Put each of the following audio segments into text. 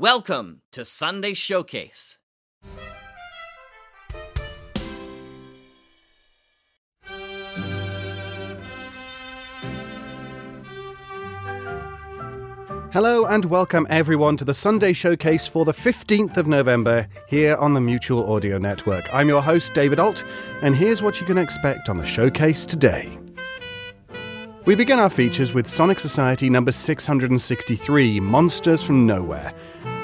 Welcome to Sunday Showcase. Hello and welcome everyone to the Sunday Showcase for the 15th of November here on the Mutual Audio Network. I'm your host, David Ault, and here's what you can expect on the showcase today. We begin our features with Sonic Society number 663 Monsters from Nowhere.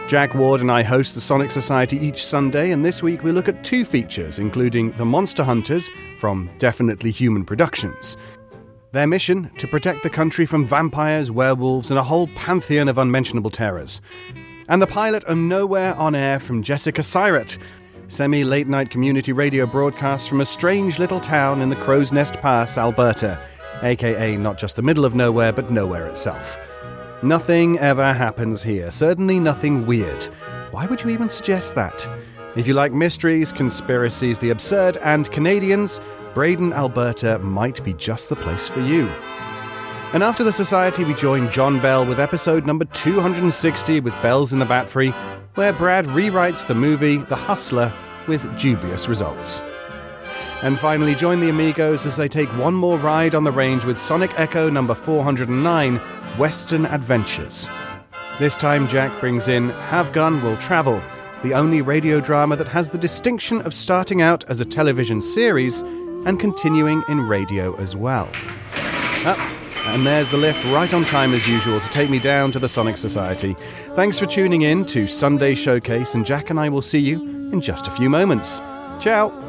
Jack Ward and I host the Sonic Society each Sunday, and this week we look at two features, including The Monster Hunters from Definitely Human Productions. Their mission to protect the country from vampires, werewolves, and a whole pantheon of unmentionable terrors. And the pilot of Nowhere on Air from Jessica Syret, semi late night community radio broadcast from a strange little town in the Crowsnest Pass, Alberta, aka not just the middle of nowhere, but nowhere itself. Nothing ever happens here, certainly nothing weird. Why would you even suggest that? If you like mysteries, conspiracies, the absurd, and Canadians, Braden, Alberta might be just the place for you. And after the Society, we join John Bell with episode number 260 with Bells in the Batfry, where Brad rewrites the movie The Hustler with dubious results. And finally, join the Amigos as they take one more ride on the range with Sonic Echo number 409 Western Adventures. This time, Jack brings in Have Gun Will Travel, the only radio drama that has the distinction of starting out as a television series and continuing in radio as well. And there's the lift right on time as usual to take me down to the Sonic Society. Thanks for tuning in to Sunday Showcase, and Jack and I will see you in just a few moments. Ciao!